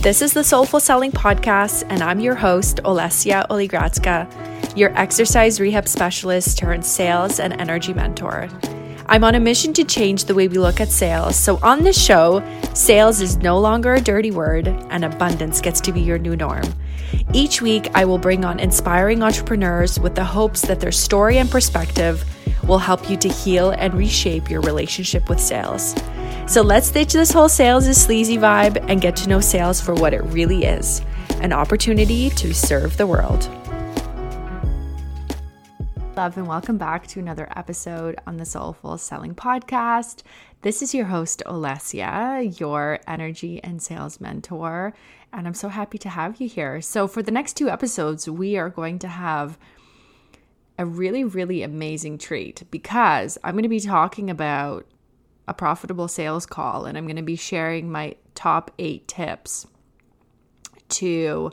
This is the Soulful Selling Podcast, and I'm your host, Olesya Oligradska, your exercise rehab specialist turned sales and energy mentor. I'm on a mission to change the way we look at sales. So, on this show, sales is no longer a dirty word, and abundance gets to be your new norm. Each week, I will bring on inspiring entrepreneurs with the hopes that their story and perspective will help you to heal and reshape your relationship with sales. So let's ditch this whole sales is sleazy vibe and get to know sales for what it really is an opportunity to serve the world. Love and welcome back to another episode on the Soulful Selling Podcast. This is your host, Olesya, your energy and sales mentor, and I'm so happy to have you here. So, for the next two episodes, we are going to have a really, really amazing treat because I'm going to be talking about a profitable sales call and I'm going to be sharing my top eight tips to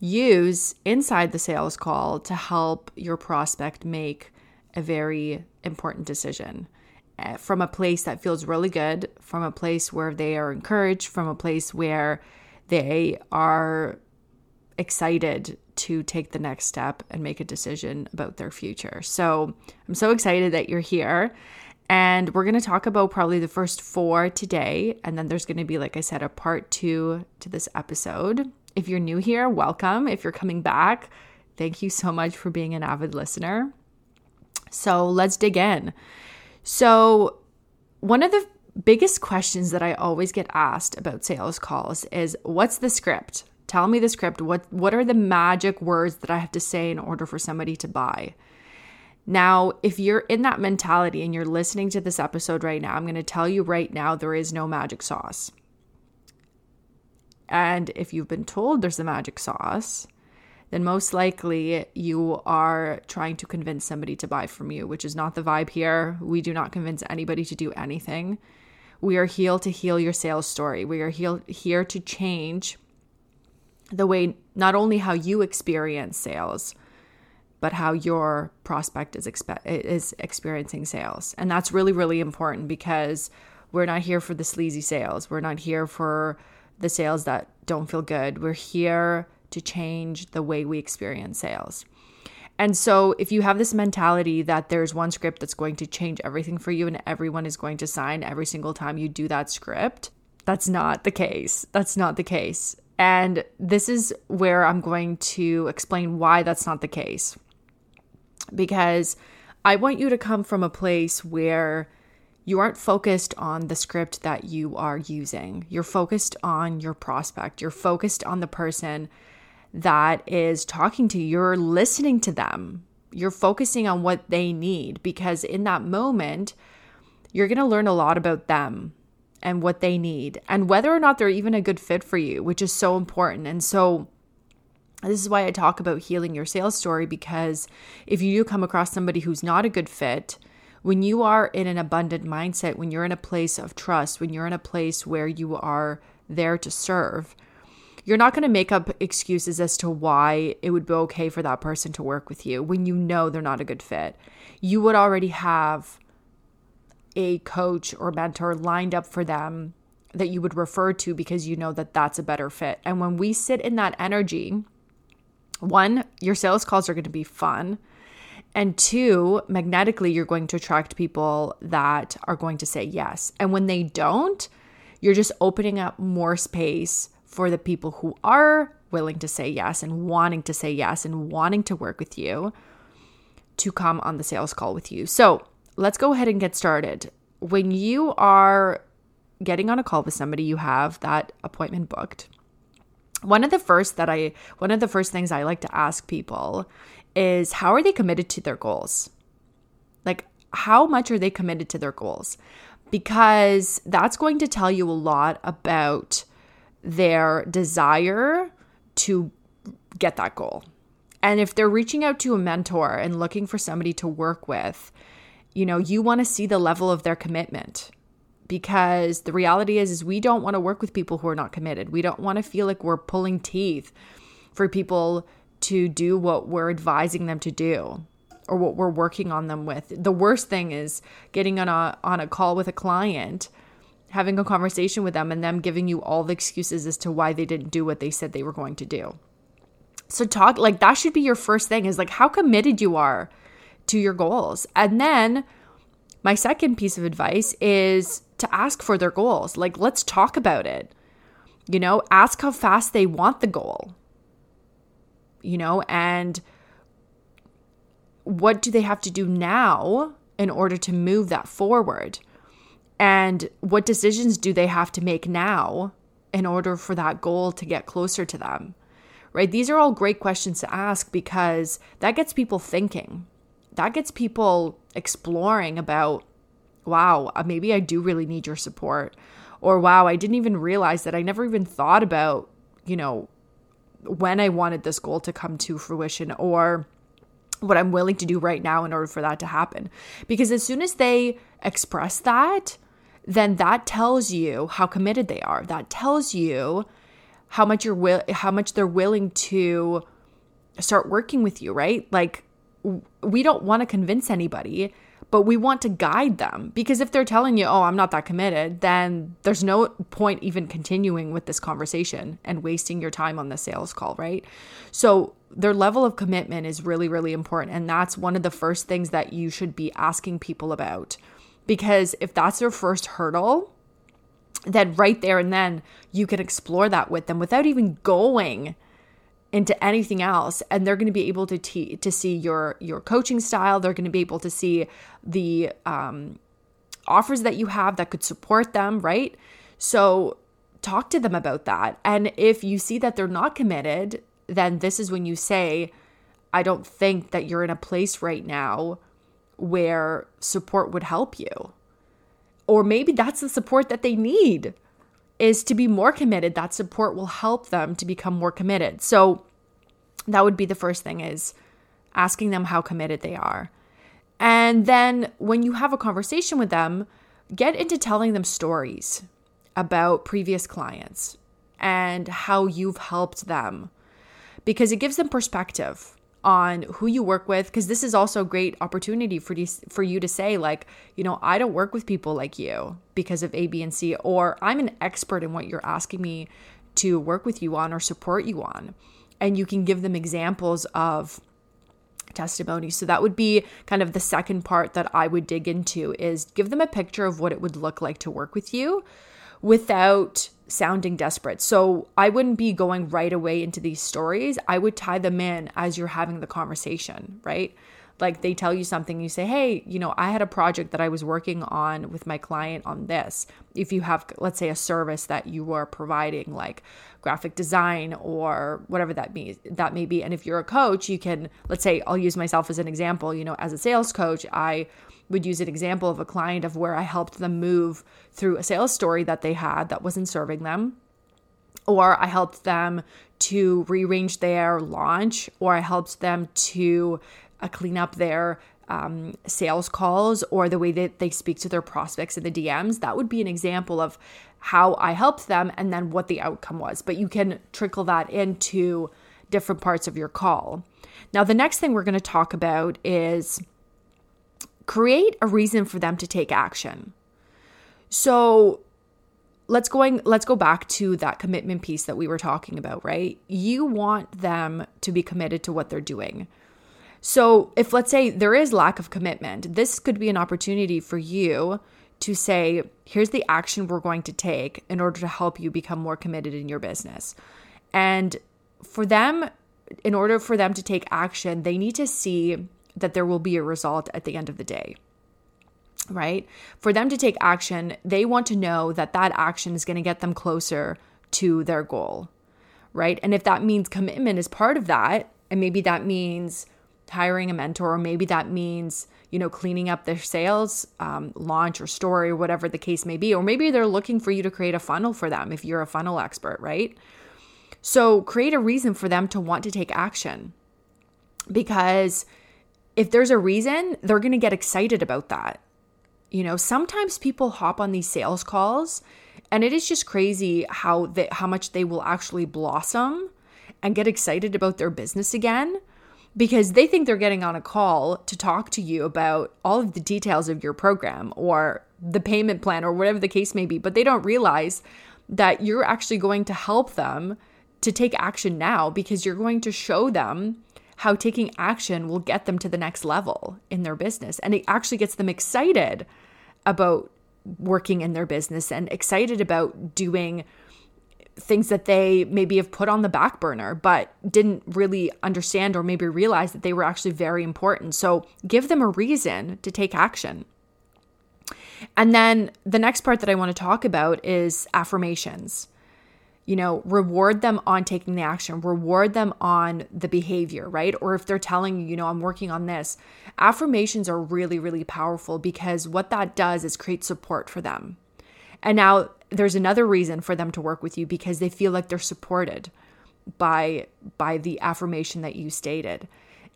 use inside the sales call to help your prospect make a very important decision eh, from a place that feels really good, from a place where they are encouraged, from a place where they are excited to take the next step and make a decision about their future. So I'm so excited that you're here. And we're going to talk about probably the first four today. And then there's going to be, like I said, a part two to this episode. If you're new here, welcome. If you're coming back, thank you so much for being an avid listener. So let's dig in. So, one of the biggest questions that I always get asked about sales calls is what's the script? Tell me the script. What what are the magic words that I have to say in order for somebody to buy? Now, if you're in that mentality and you're listening to this episode right now, I'm going to tell you right now there is no magic sauce. And if you've been told there's a magic sauce, then most likely you are trying to convince somebody to buy from you, which is not the vibe here. We do not convince anybody to do anything. We are here to heal your sales story. We are here to change the way not only how you experience sales, but how your prospect is expe- is experiencing sales. And that's really really important because we're not here for the sleazy sales. We're not here for the sales that don't feel good. We're here to change the way we experience sales. And so, if you have this mentality that there's one script that's going to change everything for you and everyone is going to sign every single time you do that script, that's not the case. That's not the case. And this is where I'm going to explain why that's not the case. Because I want you to come from a place where you aren't focused on the script that you are using. You're focused on your prospect. You're focused on the person that is talking to you. You're listening to them. You're focusing on what they need because in that moment, you're going to learn a lot about them and what they need and whether or not they're even a good fit for you, which is so important. And so, this is why I talk about healing your sales story because if you do come across somebody who's not a good fit, when you are in an abundant mindset, when you're in a place of trust, when you're in a place where you are there to serve, you're not going to make up excuses as to why it would be okay for that person to work with you when you know they're not a good fit. You would already have a coach or mentor lined up for them that you would refer to because you know that that's a better fit. And when we sit in that energy, one, your sales calls are going to be fun. And two, magnetically, you're going to attract people that are going to say yes. And when they don't, you're just opening up more space for the people who are willing to say yes and wanting to say yes and wanting to work with you to come on the sales call with you. So, let's go ahead and get started. When you are getting on a call with somebody, you have that appointment booked. One of the first that I one of the first things I like to ask people is how are they committed to their goals? Like how much are they committed to their goals? Because that's going to tell you a lot about their desire to get that goal. And if they're reaching out to a mentor and looking for somebody to work with, you know, you want to see the level of their commitment because the reality is is we don't want to work with people who are not committed. We don't want to feel like we're pulling teeth for people to do what we're advising them to do or what we're working on them with. The worst thing is getting on a on a call with a client having a conversation with them and them giving you all the excuses as to why they didn't do what they said they were going to do. So talk like that should be your first thing is like how committed you are to your goals. And then my second piece of advice is to ask for their goals. Like let's talk about it. You know, ask how fast they want the goal. You know, and what do they have to do now in order to move that forward? And what decisions do they have to make now in order for that goal to get closer to them? Right? These are all great questions to ask because that gets people thinking. That gets people exploring about, wow, uh, maybe I do really need your support. Or, wow, I didn't even realize that I never even thought about, you know, when I wanted this goal to come to fruition or what I'm willing to do right now in order for that to happen. Because as soon as they express that, then that tells you how committed they are. That tells you how much you're will how much they're willing to start working with you, right? Like we don't want to convince anybody, but we want to guide them. Because if they're telling you, "Oh, I'm not that committed," then there's no point even continuing with this conversation and wasting your time on the sales call, right? So, their level of commitment is really really important. And that's one of the first things that you should be asking people about. Because if that's their first hurdle, then right there and then you can explore that with them without even going into anything else and they're going to be able to te- to see your your coaching style. They're going to be able to see the um, offers that you have that could support them right? So talk to them about that. And if you see that they're not committed then this is when you say i don't think that you're in a place right now where support would help you. Or maybe that's the support that they need is to be more committed. That support will help them to become more committed. So that would be the first thing is asking them how committed they are. And then when you have a conversation with them, get into telling them stories about previous clients and how you've helped them because it gives them perspective on who you work with because this is also a great opportunity for for you to say like you know I don't work with people like you because of A B and C or I'm an expert in what you're asking me to work with you on or support you on and you can give them examples of testimony. So that would be kind of the second part that I would dig into is give them a picture of what it would look like to work with you without sounding desperate. So I wouldn't be going right away into these stories. I would tie them in as you're having the conversation, right? Like they tell you something, you say, Hey, you know, I had a project that I was working on with my client on this. If you have, let's say, a service that you are providing, like graphic design or whatever that means that may be. And if you're a coach, you can, let's say, I'll use myself as an example, you know, as a sales coach, I would use an example of a client of where I helped them move through a sales story that they had that wasn't serving them. Or I helped them to rearrange their launch, or I helped them to clean up their um, sales calls or the way that they speak to their prospects in the DMs. That would be an example of how I helped them and then what the outcome was. But you can trickle that into different parts of your call. Now, the next thing we're going to talk about is create a reason for them to take action. So let's going let's go back to that commitment piece that we were talking about, right? You want them to be committed to what they're doing. So, if let's say there is lack of commitment, this could be an opportunity for you to say, here's the action we're going to take in order to help you become more committed in your business. And for them, in order for them to take action, they need to see that there will be a result at the end of the day. Right? For them to take action, they want to know that that action is going to get them closer to their goal. Right? And if that means commitment is part of that, and maybe that means hiring a mentor, or maybe that means, you know, cleaning up their sales um, launch or story, or whatever the case may be. Or maybe they're looking for you to create a funnel for them if you're a funnel expert, right? So create a reason for them to want to take action because if there's a reason, they're going to get excited about that. You know, sometimes people hop on these sales calls and it is just crazy how they, how much they will actually blossom and get excited about their business again because they think they're getting on a call to talk to you about all of the details of your program or the payment plan or whatever the case may be, but they don't realize that you're actually going to help them to take action now because you're going to show them how taking action will get them to the next level in their business. And it actually gets them excited about working in their business and excited about doing things that they maybe have put on the back burner but didn't really understand or maybe realize that they were actually very important. So give them a reason to take action. And then the next part that I want to talk about is affirmations. You know, reward them on taking the action, reward them on the behavior, right? Or if they're telling you, you know, I'm working on this, affirmations are really, really powerful because what that does is create support for them. And now there's another reason for them to work with you because they feel like they're supported by by the affirmation that you stated.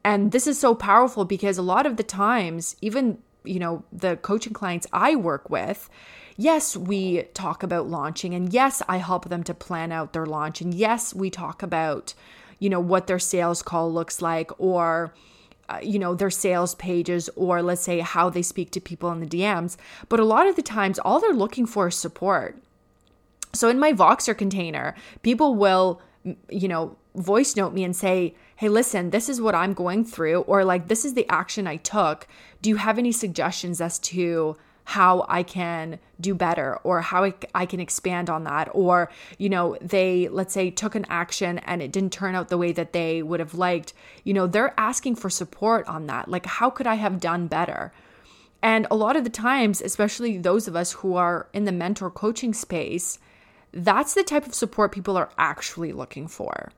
And this is so powerful because a lot of the times even you know the coaching clients I work with, yes, we talk about launching and yes, I help them to plan out their launch and yes, we talk about you know what their sales call looks like or uh, you know their sales pages or let's say how they speak to people in the DMs but a lot of the times all they're looking for is support so in my Voxer container, people will, you know, voice note me and say, hey, listen, this is what I'm going through, or like, this is the action I took. Do you have any suggestions as to how I can do better or how I, I can expand on that? Or, you know, they, let's say, took an action and it didn't turn out the way that they would have liked. You know, they're asking for support on that. Like, how could I have done better? And a lot of the times, especially those of us who are in the mentor coaching space, that's the type of support people are actually looking for.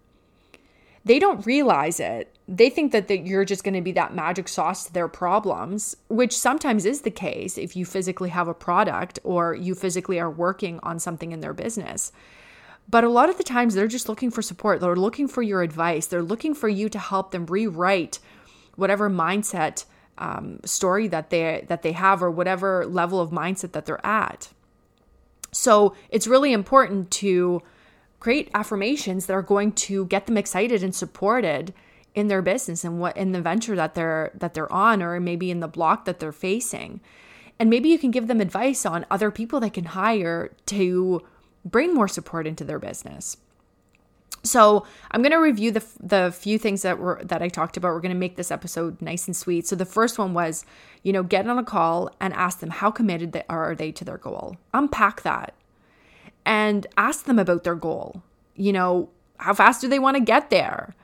They don't realize it. They think that, that you're just going to be that magic sauce to their problems, which sometimes is the case if you physically have a product or you physically are working on something in their business. But a lot of the times they're just looking for support. They're looking for your advice. They're looking for you to help them rewrite whatever mindset um, story that they that they have or whatever level of mindset that they're at. So it's really important to create affirmations that are going to get them excited and supported in their business and what in the venture that they're that they're on or maybe in the block that they're facing. And maybe you can give them advice on other people they can hire to bring more support into their business. So I'm going to review the the few things that were that I talked about. We're going to make this episode nice and sweet. So the first one was, you know, get on a call and ask them how committed they are, are they to their goal. Unpack that and ask them about their goal. You know, how fast do they want to get there?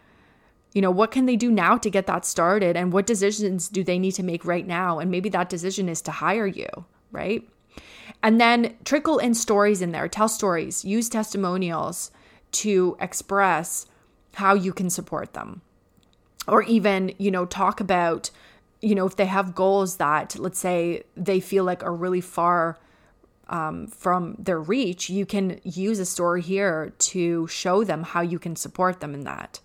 You know, what can they do now to get that started and what decisions do they need to make right now? And maybe that decision is to hire you, right? And then trickle in stories in there. Tell stories, use testimonials to express how you can support them. Or even, you know, talk about, you know, if they have goals that, let's say, they feel like are really far um, from their reach, you can use a story here to show them how you can support them in that.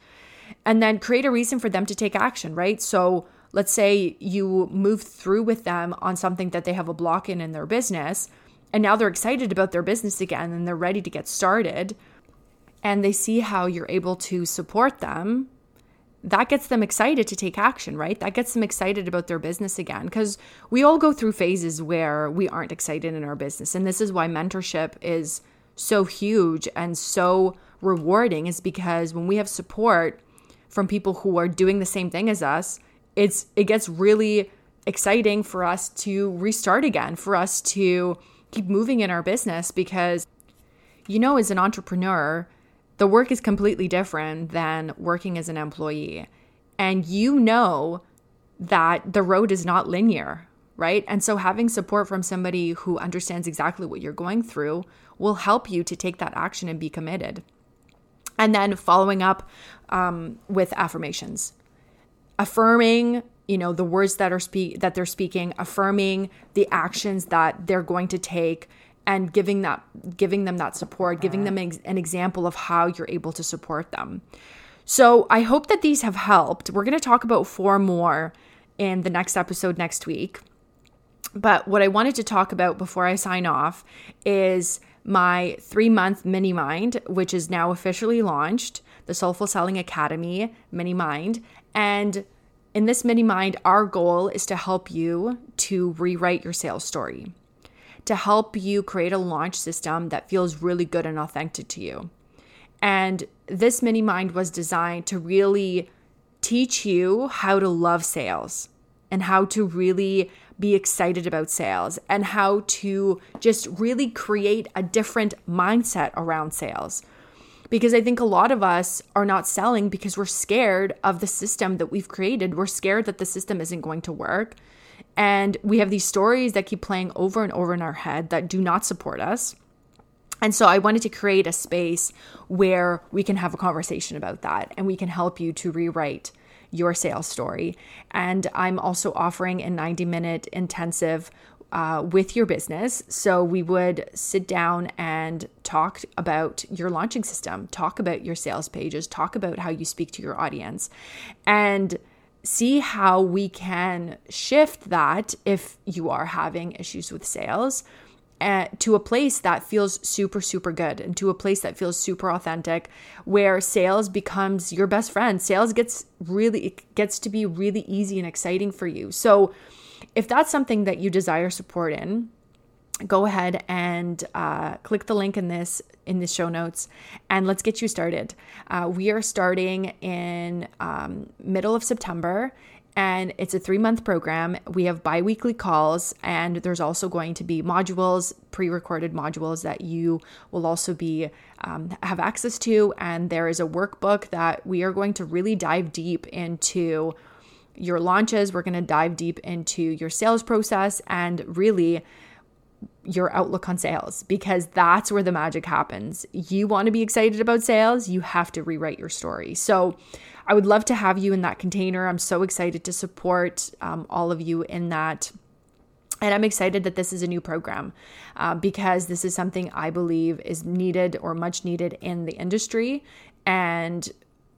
And then create a reason for them to take action, right? So let's say you move through with them on something that they have a block in in their business, and now they're excited about their business again and they're ready to get started and they see how you're able to support them, that gets them excited to take action, right? That gets them excited about their business again because we all go through phases where we aren't excited in our business. And this is why mentorship is so huge and so rewarding is because when we have support from people who are doing the same thing as us, it's it gets really exciting for us to restart again, for us to keep moving in our business because you know as an entrepreneur, the work is completely different than working as an employee. And you know that the road is not linear, right? And so having support from somebody who understands exactly what you're going through will help you to take that action and be committed. And then following up um, with affirmations, affirming you know the words that are speak that they're speaking affirming the actions that they're going to take and giving that giving them that support giving them an example of how you're able to support them. So i hope that these have helped. We're going to talk about four more in the next episode next week. But what i wanted to talk about before i sign off is my three month mini mind which is now officially launched the soulful selling academy mini mind. And in this mini mind our goal is to help you to rewrite your sales story to help you create a launch system that feels really good and authentic to you. And this mini mind was designed to really teach you how to love sales and how to really be excited about sales and how to just really create a different mindset around sales. Because I think a lot of us are not selling because we're scared of the system that we've created. We're scared that the system isn't going to work. And we have these stories that keep playing over and over in our head that do not support us. And so I wanted to create a space where we can have a conversation about that and we can help you to rewrite your sales story. And I'm also offering a 90 minute intensive uh, with your business. So we would sit down and talk about your launching system, talk about your sales pages, talk about how you speak to your audience, and see how we can shift that if you are having issues with sales uh, to a place that feels super super good and to a place that feels super authentic where sales becomes your best friend. Sales gets really gets to be really easy and exciting for you. So if that's something that you desire support in go ahead and uh, click the link in this in the show notes and let's get you started uh, we are starting in um, middle of september and it's a three month program. We have bi weekly calls, and there's also going to be modules, pre recorded modules that you will also be um, have access to. And there is a workbook that we are going to really dive deep into your launches. We're going to dive deep into your sales process and really your outlook on sales because that's where the magic happens. You want to be excited about sales, you have to rewrite your story. So, I would love to have you in that container. I'm so excited to support um, all of you in that. And I'm excited that this is a new program uh, because this is something I believe is needed or much needed in the industry. And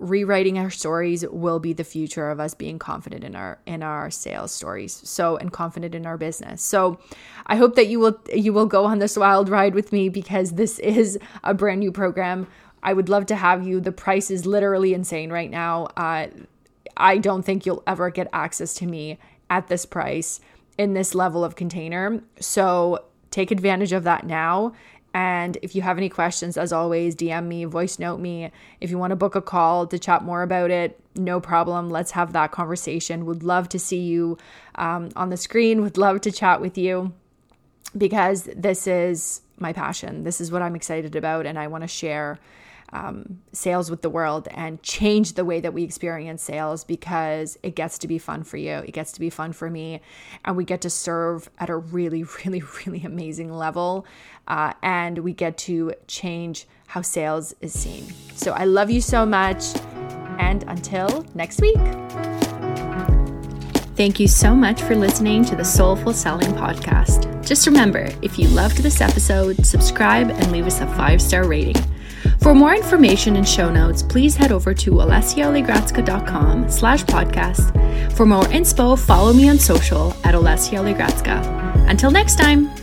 rewriting our stories will be the future of us being confident in our in our sales stories so and confident in our business so i hope that you will you will go on this wild ride with me because this is a brand new program I would love to have you. The price is literally insane right now. Uh, I don't think you'll ever get access to me at this price in this level of container. So take advantage of that now. And if you have any questions, as always, DM me, voice note me. If you want to book a call to chat more about it, no problem. Let's have that conversation. Would love to see you um, on the screen, would love to chat with you because this is my passion. This is what I'm excited about, and I want to share um, sales with the world and change the way that we experience sales because it gets to be fun for you. It gets to be fun for me. And we get to serve at a really, really, really amazing level. Uh, and we get to change how sales is seen. So I love you so much. And until next week. Thank you so much for listening to the Soulful Selling Podcast. Just remember if you loved this episode, subscribe and leave us a five star rating. For more information and show notes, please head over to olesyaoligradska.com slash podcast. For more inspo, follow me on social at Olesya Until next time.